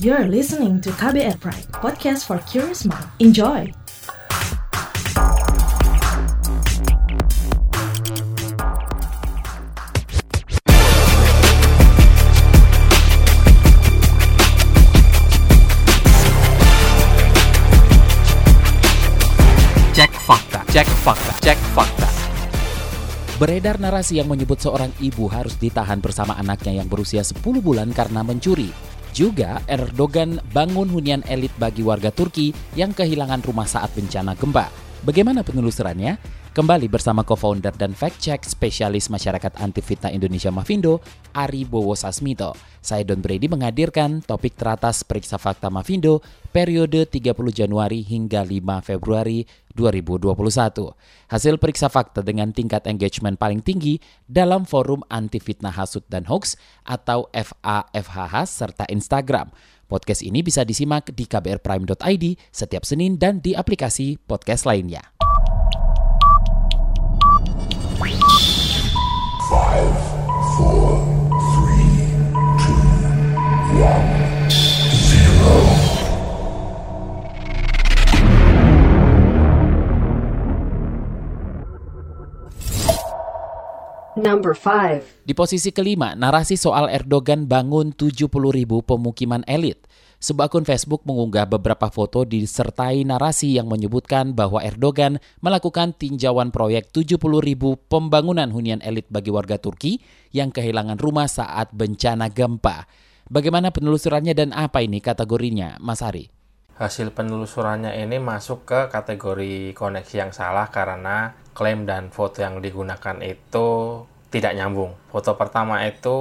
You're listening to KBR Pride, podcast for curious mind. Enjoy! Cek fakta, cek fakta, cek fakta. Beredar narasi yang menyebut seorang ibu harus ditahan bersama anaknya yang berusia 10 bulan karena mencuri. Juga Erdogan bangun hunian elit bagi warga Turki yang kehilangan rumah saat bencana gempa. Bagaimana penelusurannya? Kembali bersama co-founder dan fact-check spesialis masyarakat anti fitnah Indonesia Mavindo, Ari Bowo Sasmito. Saya Don Brady menghadirkan topik teratas periksa fakta Mavindo periode 30 Januari hingga 5 Februari 2021. Hasil periksa fakta dengan tingkat engagement paling tinggi dalam forum anti fitnah hasut dan hoax atau FAFHH serta Instagram. Podcast ini bisa disimak di kbrprime.id setiap Senin dan di aplikasi podcast lainnya. Number 5. Di posisi kelima, narasi soal Erdogan bangun 70 ribu pemukiman elit. Sebuah akun Facebook mengunggah beberapa foto disertai narasi yang menyebutkan bahwa Erdogan melakukan tinjauan proyek 70 ribu pembangunan hunian elit bagi warga Turki yang kehilangan rumah saat bencana gempa. Bagaimana penelusurannya dan apa ini kategorinya, Mas Ari? hasil penelusurannya ini masuk ke kategori koneksi yang salah karena klaim dan foto yang digunakan itu tidak nyambung. Foto pertama itu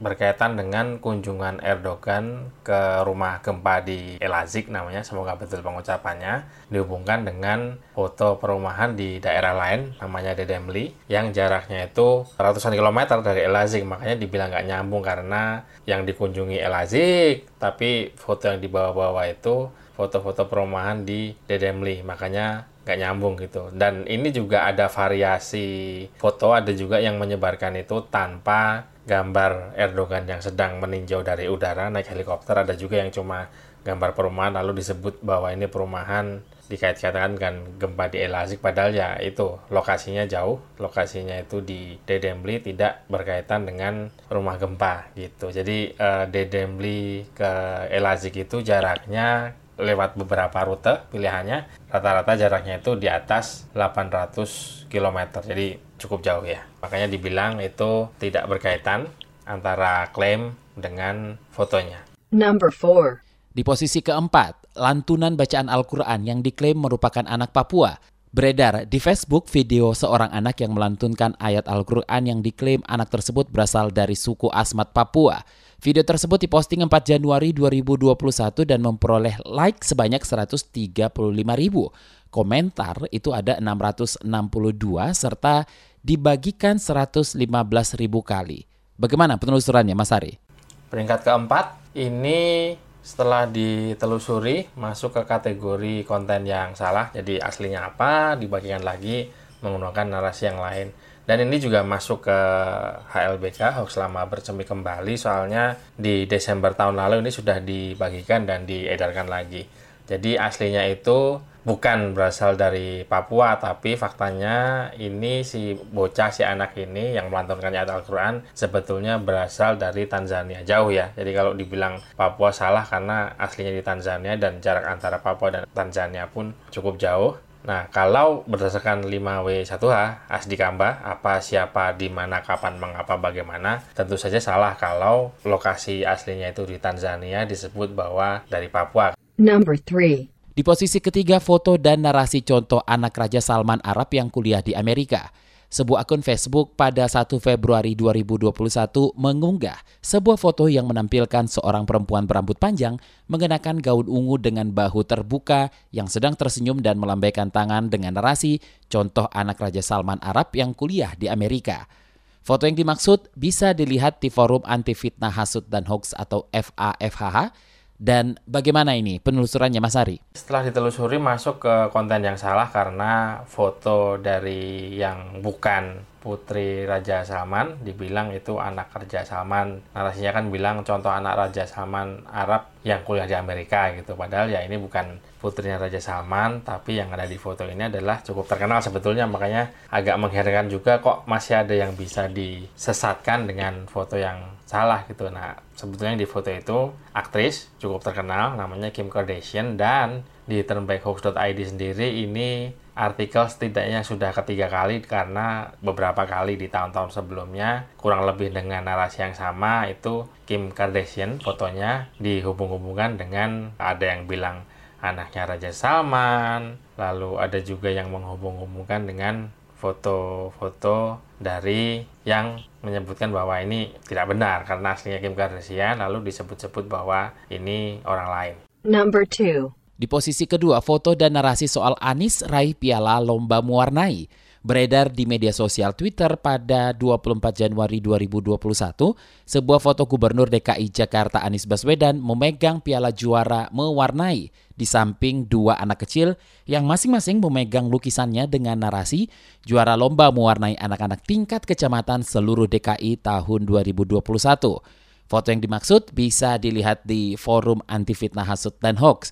berkaitan dengan kunjungan Erdogan ke rumah gempa di Elazig namanya, semoga betul pengucapannya, dihubungkan dengan foto perumahan di daerah lain namanya Dedemli yang jaraknya itu ratusan kilometer dari Elazig, makanya dibilang nggak nyambung karena yang dikunjungi Elazig, tapi foto yang dibawa-bawa itu foto-foto perumahan di Dedemli, makanya nggak nyambung gitu. Dan ini juga ada variasi foto, ada juga yang menyebarkan itu tanpa gambar Erdogan yang sedang meninjau dari udara naik helikopter ada juga yang cuma gambar perumahan lalu disebut bahwa ini perumahan dikait-kaitkan dengan gempa di Elazig padahal ya itu lokasinya jauh lokasinya itu di Dedemli tidak berkaitan dengan rumah gempa gitu. Jadi eh, Dedemli ke Elazig itu jaraknya lewat beberapa rute pilihannya rata-rata jaraknya itu di atas 800 km jadi cukup jauh ya makanya dibilang itu tidak berkaitan antara klaim dengan fotonya Number 4. Di posisi keempat, lantunan bacaan Al-Quran yang diklaim merupakan anak Papua. Beredar di Facebook video seorang anak yang melantunkan ayat Al-Quran yang diklaim anak tersebut berasal dari suku Asmat Papua. Video tersebut diposting 4 Januari 2021 dan memperoleh like sebanyak 135 ribu. Komentar itu ada 662 serta dibagikan 115 ribu kali. Bagaimana penelusurannya Mas Ari? Peringkat keempat ini setelah ditelusuri masuk ke kategori konten yang salah. Jadi aslinya apa dibagikan lagi menggunakan narasi yang lain. Dan ini juga masuk ke HLBK hoax lama bercemi kembali. Soalnya di Desember tahun lalu ini sudah dibagikan dan diedarkan lagi. Jadi aslinya itu bukan berasal dari Papua tapi faktanya ini si bocah si anak ini yang melantunkan ayat Al-Qur'an sebetulnya berasal dari Tanzania. Jauh ya. Jadi kalau dibilang Papua salah karena aslinya di Tanzania dan jarak antara Papua dan Tanzania pun cukup jauh Nah, kalau berdasarkan 5W1H, Asdi Kamba, apa, siapa, di mana, kapan, mengapa, bagaimana, tentu saja salah kalau lokasi aslinya itu di Tanzania disebut bahwa dari Papua. Number 3. Di posisi ketiga foto dan narasi contoh anak Raja Salman Arab yang kuliah di Amerika. Sebuah akun Facebook pada 1 Februari 2021 mengunggah sebuah foto yang menampilkan seorang perempuan berambut panjang mengenakan gaun ungu dengan bahu terbuka yang sedang tersenyum dan melambaikan tangan dengan narasi contoh anak Raja Salman Arab yang kuliah di Amerika. Foto yang dimaksud bisa dilihat di forum anti fitnah hasut dan hoax atau FAFHH dan bagaimana ini penelusurannya Mas Ari? Setelah ditelusuri masuk ke konten yang salah karena foto dari yang bukan putri Raja Salman dibilang itu anak Raja Salman. Narasinya kan bilang contoh anak Raja Salman Arab yang kuliah di Amerika gitu. Padahal ya ini bukan putrinya Raja Salman tapi yang ada di foto ini adalah cukup terkenal sebetulnya. Makanya agak mengherankan juga kok masih ada yang bisa disesatkan dengan foto yang salah gitu. Nah sebetulnya di foto itu aktris cukup terkenal namanya Kim Kardashian. Dan di turnbackhoax.id sendiri ini artikel setidaknya sudah ketiga kali karena beberapa kali di tahun-tahun sebelumnya kurang lebih dengan narasi yang sama itu Kim Kardashian fotonya dihubung-hubungkan dengan ada yang bilang anaknya Raja Salman lalu ada juga yang menghubung-hubungkan dengan foto-foto dari yang menyebutkan bahwa ini tidak benar karena aslinya Kim Kardashian lalu disebut-sebut bahwa ini orang lain. Number 2. Di posisi kedua, foto dan narasi soal Anis raih piala lomba mewarnai. Beredar di media sosial Twitter pada 24 Januari 2021, sebuah foto Gubernur DKI Jakarta Anies Baswedan memegang piala juara mewarnai. Di samping dua anak kecil yang masing-masing memegang lukisannya dengan narasi juara lomba mewarnai anak-anak tingkat kecamatan seluruh DKI tahun 2021. Foto yang dimaksud bisa dilihat di forum anti fitnah hasut dan hoax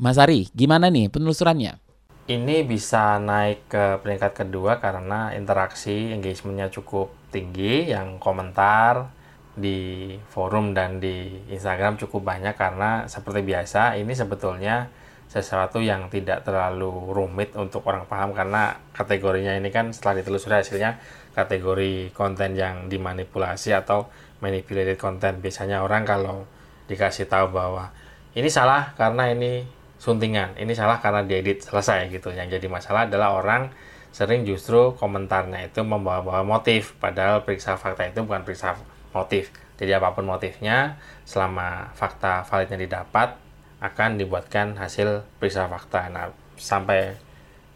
Mas Ari, gimana nih penelusurannya? Ini bisa naik ke peringkat kedua karena interaksi engagementnya cukup tinggi, yang komentar di forum dan di Instagram cukup banyak karena seperti biasa ini sebetulnya sesuatu yang tidak terlalu rumit untuk orang paham karena kategorinya ini kan setelah ditelusuri hasilnya kategori konten yang dimanipulasi atau manipulated content biasanya orang kalau dikasih tahu bahwa ini salah karena ini suntingan. Ini salah karena diedit selesai gitu. Yang jadi masalah adalah orang sering justru komentarnya itu membawa-bawa motif. Padahal periksa fakta itu bukan periksa motif. Jadi apa pun motifnya selama fakta validnya didapat akan dibuatkan hasil periksa fakta. Nah sampai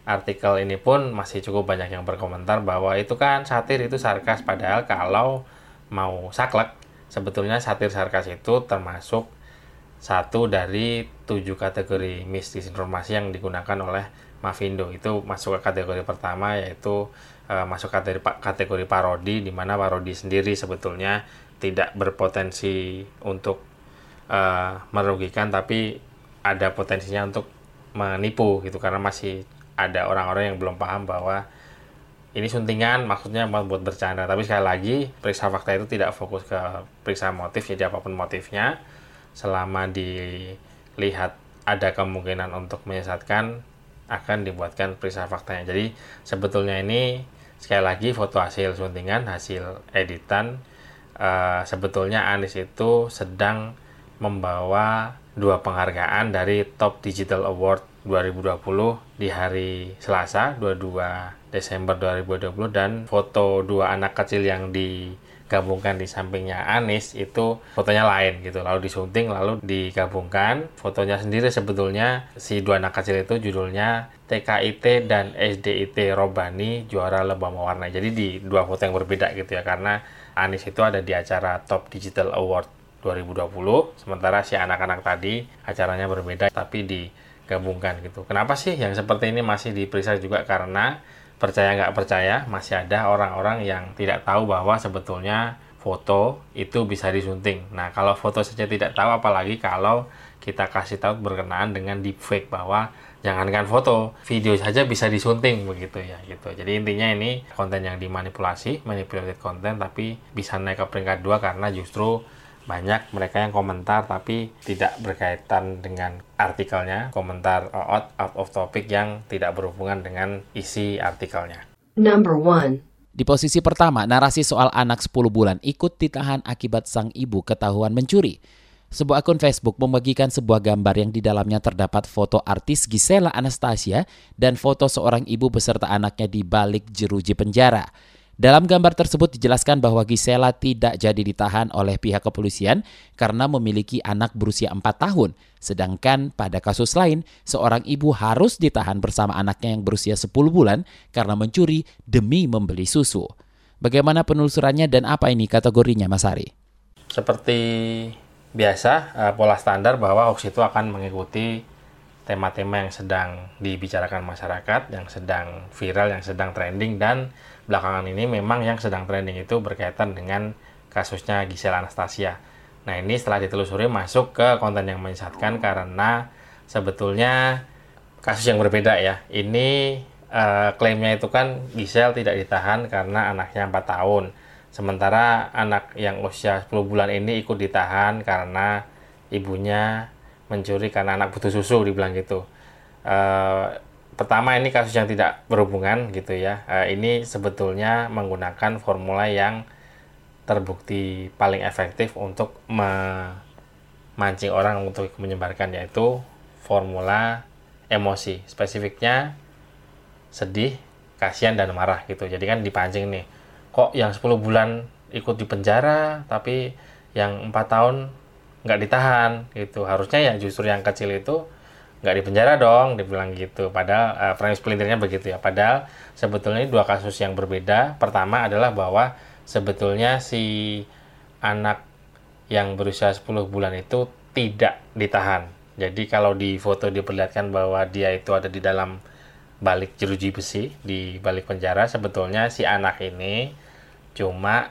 artikel ini pun masih cukup banyak yang berkomentar bahwa itu kan satir itu sarkas. Padahal kalau mau saklek sebetulnya satir sarkas itu termasuk satu dari tujuh kategori misdisinformasi yang digunakan oleh Mavindo. Itu masuk ke kategori pertama yaitu uh, masuk kategori kategori parodi di mana parodi sendiri sebetulnya tidak berpotensi untuk uh, merugikan tapi ada potensinya untuk menipu gitu karena masih ada orang-orang yang belum paham bahwa ini suntingan maksudnya buat bercanda. Tapi sekali lagi periksa fakta itu tidak fokus ke periksa motif jadi apa pun motifnya selama dilihat ada kemungkinan untuk menyesatkan akan dibuatkan periksa faktanya. Jadi sebetulnya ini sekali lagi foto hasil suntingan, hasil editan. Uh, sebetulnya Anis itu sedang membawa dua penghargaan dari Top Digital Award 2020 di hari Selasa 22 Desember 2020 dan foto dua anak kecil yang di digabungkan di sampingnya Anis itu fotonya lain gitu. Lalu disunting lalu digabungkan. Fotonya sendiri sebetulnya si dua anak kecil itu judulnya TKIT dan SDIT Robani juara lomba mewarnai. Jadi di dua foto yang berbeda gitu ya karena Anis itu ada di acara Top Digital Award 2020 sementara si anak-anak tadi acaranya berbeda tapi digabungkan gitu. Kenapa sih yang seperti ini masih diperiksa juga? Karena percaya nggak percaya masih ada orang-orang yang tidak tahu bahwa sebetulnya foto itu bisa disunting. Nah kalau foto saja tidak tahu apalagi kalau kita kasih tahu berkenaan dengan deepfake bahwa jangankan foto, video saja bisa disunting begitu ya gitu. Jadi intinya ini konten yang dimanipulasi, manipulated content tapi bisa naik ke peringkat dua karena justru banyak mereka yang komentar tapi tidak berkaitan dengan artikelnya, komentar out, out of topic yang tidak berhubungan dengan isi artikelnya. Number one. Di posisi pertama, narasi soal anak 10 bulan ikut ditahan akibat sang ibu ketahuan mencuri. Sebuah akun Facebook membagikan sebuah gambar yang di dalamnya terdapat foto artis Gisela Anastasia dan foto seorang ibu beserta anaknya di balik jeruji penjara. Dalam gambar tersebut dijelaskan bahwa Gisela tidak jadi ditahan oleh pihak kepolisian karena memiliki anak berusia 4 tahun. Sedangkan pada kasus lain, seorang ibu harus ditahan bersama anaknya yang berusia 10 bulan karena mencuri demi membeli susu. Bagaimana penelusurannya dan apa ini kategorinya Mas Ari? Seperti biasa, eh, pola standar bahwa hoax itu akan mengikuti tema-tema yang sedang dibicarakan masyarakat, yang sedang viral, yang sedang trending dan belakangan ini memang yang sedang trending itu berkaitan dengan kasusnya Gisela Anastasia. Nah ini setelah ditelusuri masuk ke konten yang menyesatkan karena sebetulnya kasus yang berbeda ya. Ini uh, klaimnya itu kan Gisel tidak ditahan karena anaknya 4 tahun. Sementara anak yang usia 10 bulan ini ikut ditahan karena ibunya mencuri karena anak butuh susu dibilang gitu. Uh, pertama ini kasus yang tidak berhubungan gitu ya. Uh, ini sebetulnya menggunakan formula yang terbukti paling efektif untuk memancing orang untuk menyebarkan yaitu formula emosi. Spesifiknya sedih kasihan dan marah gitu. Jadi kan dipancing nih kok yang 10 bulan ikut di penjara tapi yang empat tahun nggak ditahan? Gitu. Harusnya ya justru yang kecil itu nggak di penjara dong dibilang gitu. Padahal uh, premis pelintirnya begitu ya. Padahal sebetulnya dua kasus yang berbeda. Pertama adalah bahwa sebetulnya si anak yang berusia 10 bulan itu tidak ditahan. Jadi kalau di foto diperlihatkan bahwa dia itu ada di dalam balik jeruji besi di balik penjara, sebetulnya si anak ini cuma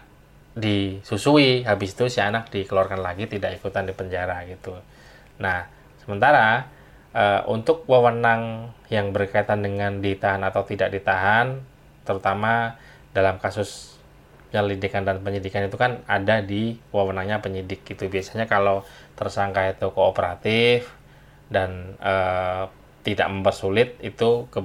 disusui, habis itu si anak dikeluarkan lagi tidak ikutan di penjara gitu. Nah, sementara e, untuk wewenang yang berkaitan dengan ditahan atau tidak ditahan, terutama dalam kasus penyelidikan dan penyidikan itu kan ada di wewenangnya penyidik gitu. Biasanya kalau tersangka itu kooperatif dan uh, tidak mempersulit itu ke,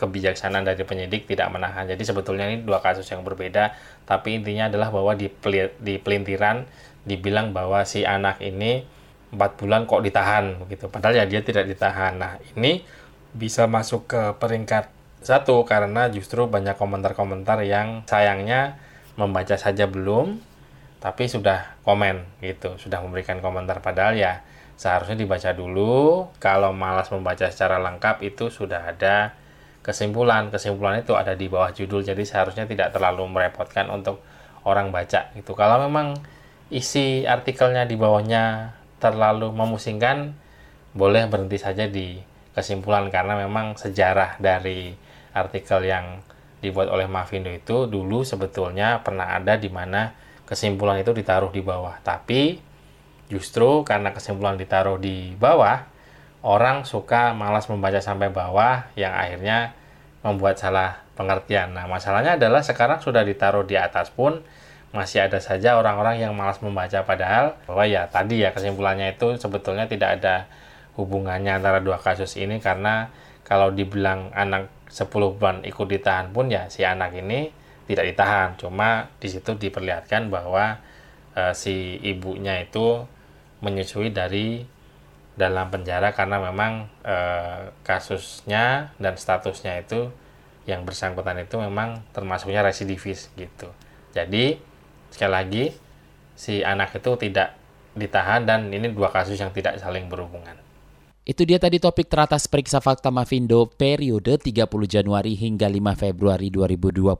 kebijaksanaan dari penyidik tidak menahan. Jadi sebetulnya ini dua kasus yang berbeda, tapi intinya adalah bahwa di, di pelintiran dibilang bahwa si anak ini empat bulan kok ditahan begitu. Padahal ya dia tidak ditahan. Nah ini bisa masuk ke peringkat satu karena justru banyak komentar-komentar yang sayangnya membaca saja belum tapi sudah komen gitu, sudah memberikan komentar padahal ya seharusnya dibaca dulu. Kalau malas membaca secara lengkap itu sudah ada kesimpulan. Kesimpulan itu ada di bawah judul jadi seharusnya tidak terlalu merepotkan untuk orang baca gitu. Kalau memang isi artikelnya di bawahnya terlalu memusingkan, boleh berhenti saja di kesimpulan karena memang sejarah dari artikel yang dibuat oleh Mavindo itu dulu sebetulnya pernah ada di mana kesimpulan itu ditaruh di bawah. Tapi justru karena kesimpulan ditaruh di bawah, orang suka malas membaca sampai bawah yang akhirnya membuat salah pengertian. Nah, masalahnya adalah sekarang sudah ditaruh di atas pun masih ada saja orang-orang yang malas membaca padahal bahwa ya tadi ya kesimpulannya itu sebetulnya tidak ada hubungannya antara dua kasus ini karena kalau dibilang anak 10 bulan ikut ditahan pun ya si anak ini tidak ditahan. Cuma di situ diperlihatkan bahwa e, si ibunya itu menyusui dari dalam penjara karena memang e, kasusnya dan statusnya itu yang bersangkutan itu memang termasuknya residivis gitu. Jadi sekali lagi si anak itu tidak ditahan dan ini dua kasus yang tidak saling berhubungan itu dia tadi topik teratas periksa fakta Mavindo periode 30 Januari hingga 5 Februari 2021.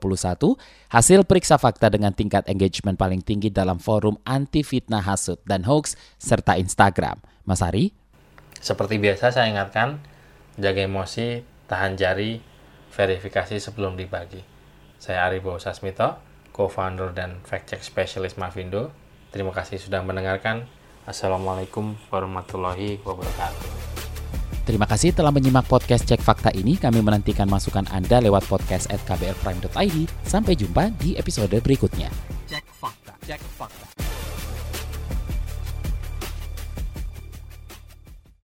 Hasil periksa fakta dengan tingkat engagement paling tinggi dalam forum anti fitnah hasut dan hoax serta Instagram. Mas Ari? Seperti biasa saya ingatkan, jaga emosi, tahan jari, verifikasi sebelum dibagi. Saya Ari Bowo Sasmito, co-founder dan fact-check specialist Mavindo. Terima kasih sudah mendengarkan. Assalamualaikum warahmatullahi wabarakatuh. Terima kasih telah menyimak podcast Cek Fakta ini. Kami menantikan masukan Anda lewat podcast at kbrprime.id. Sampai jumpa di episode berikutnya. Cek Fakta. Cek Fakta.